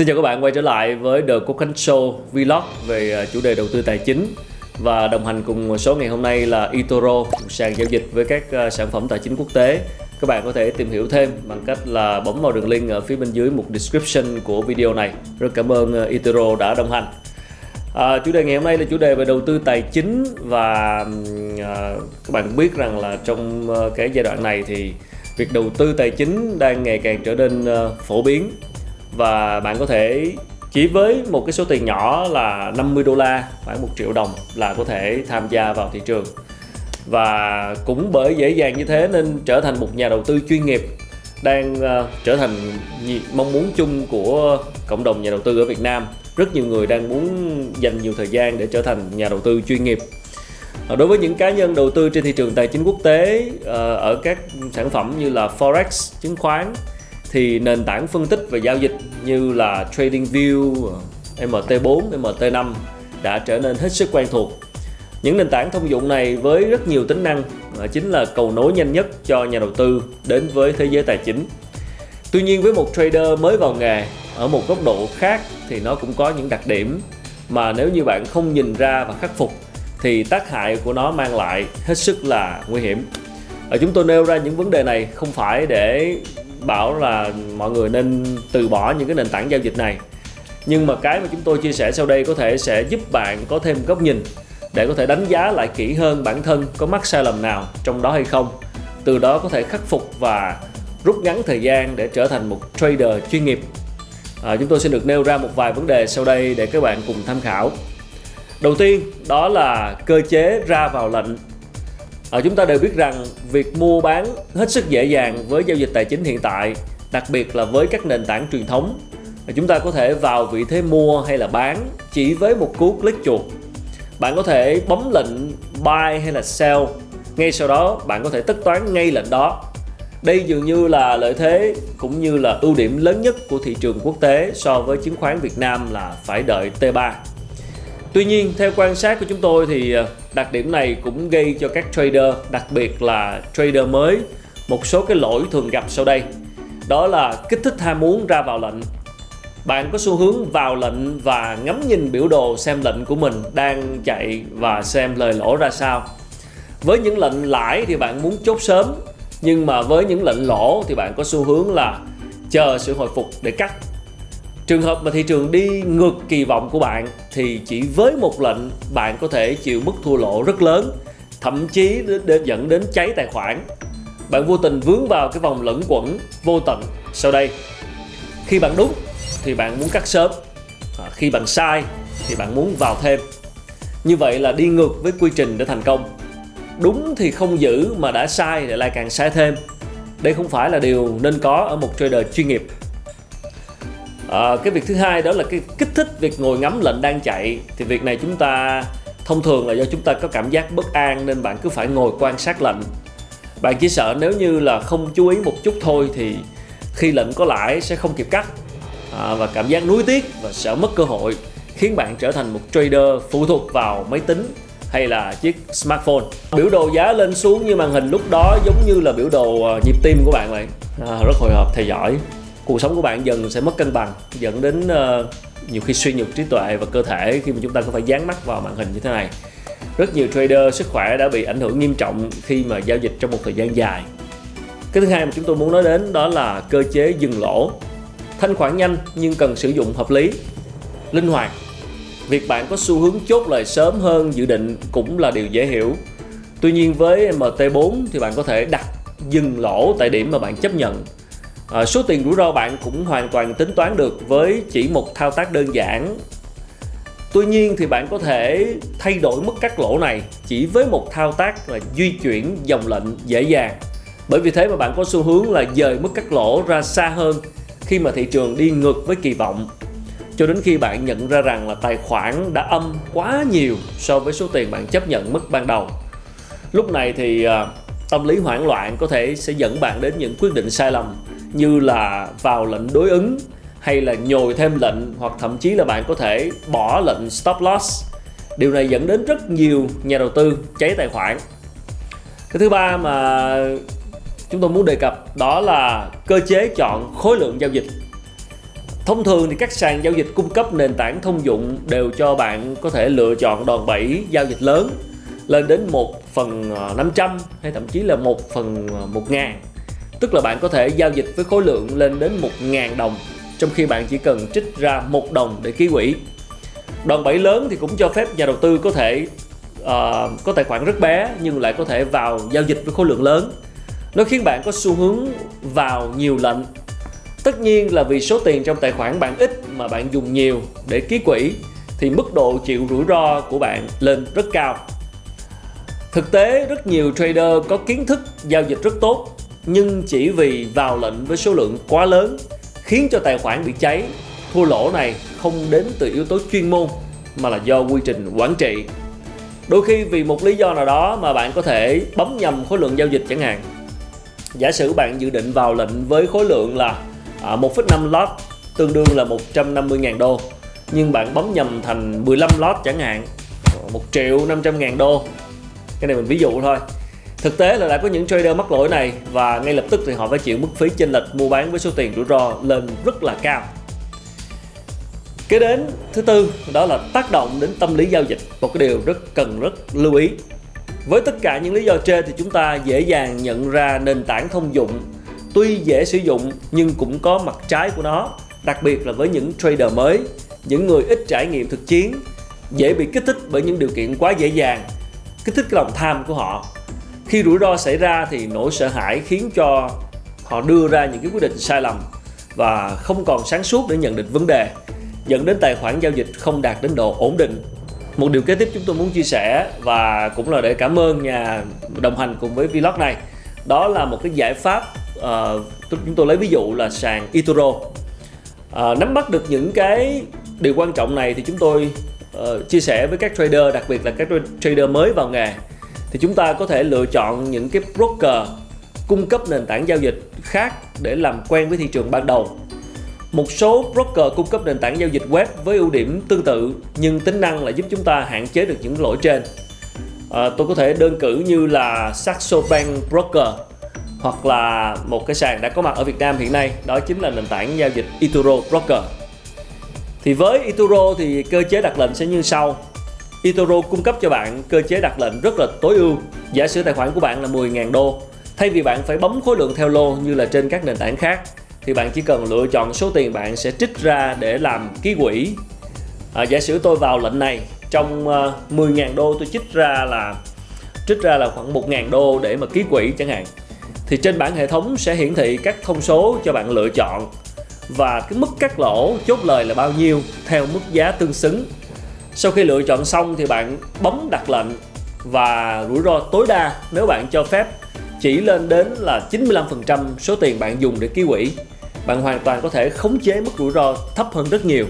Xin chào các bạn quay trở lại với The Quốc Khánh Show Vlog về à, chủ đề đầu tư tài chính và đồng hành cùng số ngày hôm nay là eToro, một sàn giao dịch với các à, sản phẩm tài chính quốc tế. Các bạn có thể tìm hiểu thêm bằng cách là bấm vào đường link ở phía bên dưới mục description của video này. Rất cảm ơn à, eToro đã đồng hành. À, chủ đề ngày hôm nay là chủ đề về đầu tư tài chính và à, các bạn biết rằng là trong cái giai đoạn này thì việc đầu tư tài chính đang ngày càng trở nên phổ biến và bạn có thể chỉ với một cái số tiền nhỏ là 50 đô la khoảng 1 triệu đồng là có thể tham gia vào thị trường. Và cũng bởi dễ dàng như thế nên trở thành một nhà đầu tư chuyên nghiệp đang uh, trở thành mong muốn chung của cộng đồng nhà đầu tư ở Việt Nam. Rất nhiều người đang muốn dành nhiều thời gian để trở thành nhà đầu tư chuyên nghiệp. Ờ, đối với những cá nhân đầu tư trên thị trường tài chính quốc tế ờ, ở các sản phẩm như là forex chứng khoán thì nền tảng phân tích và giao dịch như là TradingView, MT4, MT5 đã trở nên hết sức quen thuộc. Những nền tảng thông dụng này với rất nhiều tính năng à, chính là cầu nối nhanh nhất cho nhà đầu tư đến với thế giới tài chính. Tuy nhiên với một trader mới vào nghề ở một góc độ khác thì nó cũng có những đặc điểm mà nếu như bạn không nhìn ra và khắc phục thì tác hại của nó mang lại hết sức là nguy hiểm ở chúng tôi nêu ra những vấn đề này không phải để bảo là mọi người nên từ bỏ những cái nền tảng giao dịch này. Nhưng mà cái mà chúng tôi chia sẻ sau đây có thể sẽ giúp bạn có thêm góc nhìn để có thể đánh giá lại kỹ hơn bản thân có mắc sai lầm nào trong đó hay không. Từ đó có thể khắc phục và rút ngắn thời gian để trở thành một trader chuyên nghiệp. À, chúng tôi sẽ được nêu ra một vài vấn đề sau đây để các bạn cùng tham khảo. Đầu tiên đó là cơ chế ra vào lệnh à, chúng ta đều biết rằng việc mua bán hết sức dễ dàng với giao dịch tài chính hiện tại đặc biệt là với các nền tảng truyền thống. Chúng ta có thể vào vị thế mua hay là bán chỉ với một cú click chuột. Bạn có thể bấm lệnh buy hay là sell. Ngay sau đó bạn có thể tất toán ngay lệnh đó. Đây dường như là lợi thế cũng như là ưu điểm lớn nhất của thị trường quốc tế so với chứng khoán Việt Nam là phải đợi T3 Tuy nhiên, theo quan sát của chúng tôi thì ờ, đặc điểm này cũng gây cho các trader, đặc biệt là trader mới, một số cái lỗi thường gặp sau đây. Đó là kích thích ham muốn ra vào lệnh. Bạn có xu hướng vào lệnh và ngắm nhìn biểu đồ xem lệnh của mình đang chạy và xem lời lỗ ra sao. Với những lệnh lãi thì bạn muốn chốt sớm, nhưng mà với những lệnh lỗ thì bạn có xu hướng là chờ sự hồi phục để cắt Trường hợp mà thị trường đi ngược kỳ vọng của bạn thì chỉ với một lệnh bạn có thể chịu mức thua lỗ rất lớn, thậm chí để dẫn đến cháy tài khoản. Bạn vô tình vướng vào cái vòng lẫn quẩn vô tận sau đây. Khi bạn đúng thì bạn muốn cắt sớm, à, khi bạn sai thì bạn muốn vào thêm. Như vậy là đi ngược với quy trình để thành công. Đúng thì không giữ mà đã sai thì lại càng sai thêm. Đây không phải là điều nên có ở một trader chuyên nghiệp à, cái việc thứ hai đó là cái kích thích việc ngồi ngắm lệnh đang chạy. Thì việc này chúng ta thông thường là do chúng ta có cảm giác bất an nên bạn cứ phải ngồi quan sát lệnh. Bạn chỉ sợ nếu như là không chú ý một chút thôi thì khi lệnh có lãi sẽ không kịp cắt. À, và cảm giác nuối tiếc và sợ mất cơ hội khiến bạn trở thành một trader phụ thuộc vào máy tính hay là chiếc smartphone. Biểu đồ giá lên xuống như màn hình lúc đó giống như là biểu đồ ờ, nhịp tim của bạn vậy. À, rất hồi hộp theo dõi cuộc sống của bạn dần sẽ mất cân bằng dẫn đến uh, nhiều khi suy nhược trí tuệ và cơ thể khi mà chúng ta có phải dán mắt vào màn hình như thế này. Rất nhiều trader sức khỏe đã bị ảnh hưởng nghiêm trọng khi mà giao dịch trong một thời gian dài. Cái thứ hai mà chúng tôi muốn nói đến đó là cơ chế dừng lỗ. Thanh khoản nhanh nhưng cần sử dụng hợp lý. Linh hoạt. Việc bạn có xu hướng chốt lời sớm hơn dự định cũng là điều dễ hiểu. Tuy nhiên với MT4 thì bạn có thể đặt dừng lỗ tại điểm mà bạn chấp nhận à, số tiền rủi ro bạn cũng hoàn toàn tính toán được với chỉ một thao tác đơn giản Tuy nhiên thì bạn có thể thay đổi mức cắt lỗ này chỉ với một thao tác là di chuyển dòng lệnh dễ dàng. Bởi vì thế mà bạn có xu hướng là dời mức cắt lỗ ra xa hơn khi mà thị trường đi ngược với kỳ vọng. Cho đến khi bạn nhận ra rằng là tài khoản đã âm quá nhiều so với số tiền bạn chấp nhận mức ban đầu. Lúc này thì ờ, tâm lý hoảng loạn có thể sẽ dẫn bạn đến những quyết định sai lầm như là vào lệnh đối ứng hay là nhồi thêm lệnh hoặc thậm chí là bạn có thể bỏ lệnh stop loss. Điều này dẫn đến rất nhiều nhà đầu tư cháy tài khoản. Cái thứ ba mà chúng tôi muốn đề cập đó là cơ chế chọn khối lượng giao dịch. Thông thường thì các sàn giao dịch cung cấp nền tảng thông dụng đều cho bạn có thể lựa chọn đòn bẩy giao dịch lớn lên đến 1 phần à, 500 hay thậm chí là 1 phần à, 1 ngàn tức là bạn có thể giao dịch với khối lượng lên đến 1000 đồng trong khi bạn chỉ cần trích ra một đồng để ký quỹ. Đòn bẩy lớn thì cũng cho phép nhà đầu tư có thể uh, có tài khoản rất bé nhưng lại có thể vào giao dịch với khối lượng lớn. Nó khiến bạn có xu hướng vào nhiều lệnh. Tất nhiên là vì số tiền trong tài khoản bạn ít mà bạn dùng nhiều để ký quỹ thì mức độ chịu rủi ro của bạn lên rất cao. Thực tế rất nhiều trader có kiến thức giao dịch rất tốt nhưng chỉ vì vào lệnh với số lượng quá lớn khiến cho tài khoản bị cháy. Thua lỗ này không đến từ yếu tố chuyên môn mà là do quy trình quản trị. Đôi khi vì một lý do nào đó mà bạn có thể bấm nhầm khối lượng giao dịch chẳng hạn. Giả sử bạn dự định vào lệnh với khối lượng là à, 1,5 lot tương đương là 150.000 đô nhưng bạn bấm nhầm thành 15 lot chẳng hạn 1 triệu 500 ngàn đô. Cái này mình ví dụ thôi thực tế là đã có những trader mắc lỗi này và ngay lập tức thì họ phải chịu mức phí chênh lệch mua bán với số tiền rủi ro lên rất là cao. Kế đến thứ tư, đó là tác động đến tâm lý giao dịch, một cái điều rất cần rất lưu ý. Với tất cả những lý do trên thì chúng ta dễ dàng nhận ra nền tảng thông dụng, tuy dễ sử dụng nhưng cũng có mặt trái của nó, đặc biệt là với những trader mới, những người ít trải nghiệm thực chiến, dễ bị kích thích bởi những điều kiện quá dễ dàng, kích thích cái lòng tham của họ khi rủi ro xảy ra thì nỗi sợ hãi khiến cho họ đưa ra những cái quyết định sai lầm và không còn sáng suốt để nhận định vấn đề dẫn đến tài khoản giao dịch không đạt đến độ ổn định. Một điều kế tiếp chúng tôi muốn chia sẻ và cũng là để cảm ơn nhà đồng hành cùng với vlog này đó là một cái giải pháp uh, chúng tôi lấy ví dụ là sàn eToro uh, ờ, nắm bắt được những cái điều quan trọng này thì chúng tôi uh, chia sẻ với các trader đặc biệt là các trader mới vào nghề thì chúng ta có thể lựa chọn những cái broker cung cấp nền tảng giao dịch khác để làm quen với thị trường ban đầu. Một số broker cung cấp nền tảng giao dịch web với ưu điểm tương tự nhưng tính năng lại giúp chúng ta hạn chế được những lỗi trên. À, tôi có thể đơn cử như là Saxo Bank Broker hoặc là một cái sàn đã có mặt ở Việt Nam hiện nay đó chính là nền tảng giao dịch Ituro Broker. Thì với Ituro thì cơ chế đặt lệnh sẽ như sau eToro cung cấp cho bạn cơ chế đặt lệnh rất là tối ưu. Giả sử tài khoản của bạn là 10.000 đô thay vì bạn phải bấm khối lượng theo lô như là trên các nền tảng khác thì bạn chỉ cần lựa chọn số tiền bạn sẽ trích ra để làm ký quỹ. À, giả sử tôi vào lệnh này trong ờ, uh, 10.000 đô tôi trích ra là trích ra là khoảng 1.000 đô để mà ký quỹ chẳng hạn thì trên bảng hệ thống sẽ hiển thị các thông số cho bạn lựa chọn và cái mức cắt lỗ chốt lời là bao nhiêu theo mức giá tương xứng sau khi lựa chọn xong thì bạn bấm đặt lệnh và rủi ro tối đa nếu bạn cho phép. Chỉ lên đến là 95% số tiền bạn dùng để ký quỹ. Bạn hoàn toàn có thể khống chế mức rủi ro thấp hơn rất nhiều.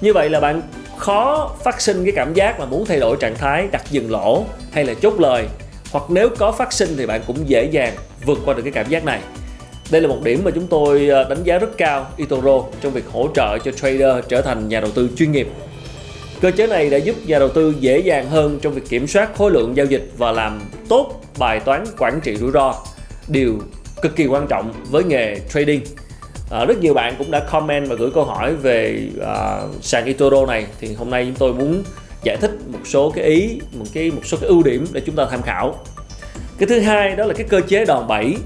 Như vậy là bạn khó phát sinh cái cảm giác là muốn thay đổi trạng thái, đặt dừng lỗ hay là chốt lời. Hoặc nếu có phát sinh thì bạn cũng dễ dàng vượt qua được cái cảm giác này. Đây là một điểm mà chúng tôi ờ, đánh giá rất cao Itoro trong việc hỗ trợ cho trader trở thành nhà đầu tư chuyên nghiệp cơ chế này đã giúp nhà đầu tư dễ dàng hơn trong việc kiểm soát khối lượng giao dịch và làm tốt bài toán quản trị rủi ro. Điều cực kỳ quan trọng với nghề trading. À, rất nhiều bạn cũng đã comment và gửi câu hỏi về à, sàn eToro này. Thì hôm nay chúng tôi muốn giải thích một số cái ý một cái một số cái ưu điểm để chúng ta tham khảo. Cái thứ hai đó là cái cơ chế đòn bẩy.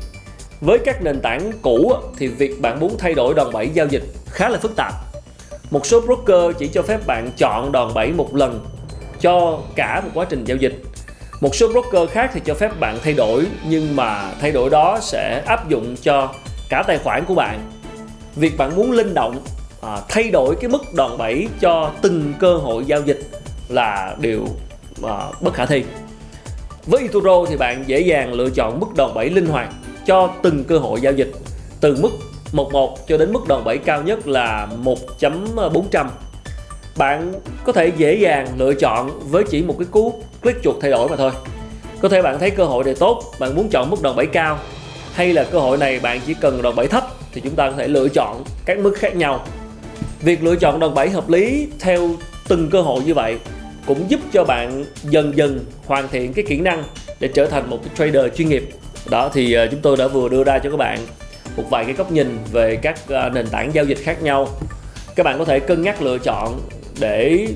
Với các nền tảng cũ thì việc bạn muốn thay đổi đòn bẩy giao dịch khá là phức tạp một số broker chỉ cho phép bạn chọn đòn bẩy một lần cho cả một quá trình giao dịch. Một số broker khác thì cho phép bạn thay đổi nhưng mà thay đổi đó sẽ áp dụng cho cả tài khoản của bạn. Việc bạn muốn linh động à, thay đổi cái mức đòn bẩy cho từng cơ hội giao dịch là điều à, bất khả thi. Với eToro thì bạn dễ dàng lựa chọn mức đòn bẩy linh hoạt cho từng cơ hội giao dịch từ mức 11 cho đến mức đòn bẩy cao nhất là 1.400 bạn có thể dễ dàng lựa chọn với chỉ một cái cú click chuột thay đổi mà thôi. Có thể bạn thấy cơ hội này tốt, bạn muốn chọn mức đòn bẩy cao hay là cơ hội này bạn chỉ cần đòn bẩy thấp thì chúng ta có thể lựa chọn các mức khác nhau. Việc lựa chọn đòn bẩy hợp lý theo từng cơ hội như vậy cũng giúp cho bạn dần dần hoàn thiện cái kỹ năng để trở thành một cái trader chuyên nghiệp. Đó, thì ờ, chúng tôi đã vừa đưa ra cho các bạn một vài cái góc nhìn về các à, nền tảng giao dịch khác nhau. Các bạn có thể cân nhắc lựa chọn để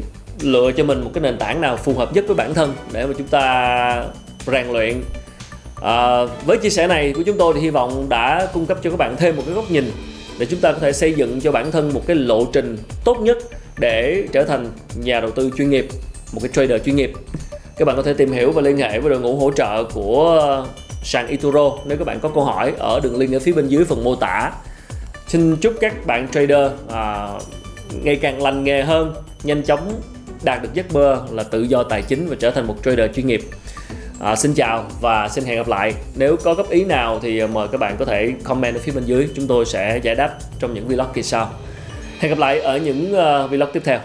lựa cho mình một cái nền tảng nào phù hợp nhất với bản thân để mà chúng ta rèn luyện. À, với chia sẻ này của chúng tôi thì hy vọng đã cung cấp cho các bạn thêm một cái góc nhìn để chúng ta có thể xây dựng cho bản thân một cái lộ trình tốt nhất để trở thành nhà đầu tư chuyên nghiệp một cái trader chuyên nghiệp. Các bạn có thể tìm hiểu và liên hệ với đội ngũ hỗ trợ của sàn ituro nếu các bạn có câu hỏi ở đường link ở phía bên dưới phần mô tả. Xin chúc các bạn trader à, ngày càng lành nghề hơn nhanh chóng đạt được giấc mơ là tự do tài chính và trở thành một trader chuyên nghiệp. À, xin chào và xin hẹn gặp lại. Nếu có góp ý nào thì mời các bạn có thể comment ở phía bên dưới chúng tôi sẽ giải đáp trong những vlog kỳ sau. Hẹn gặp lại ở những uh, vlog tiếp theo.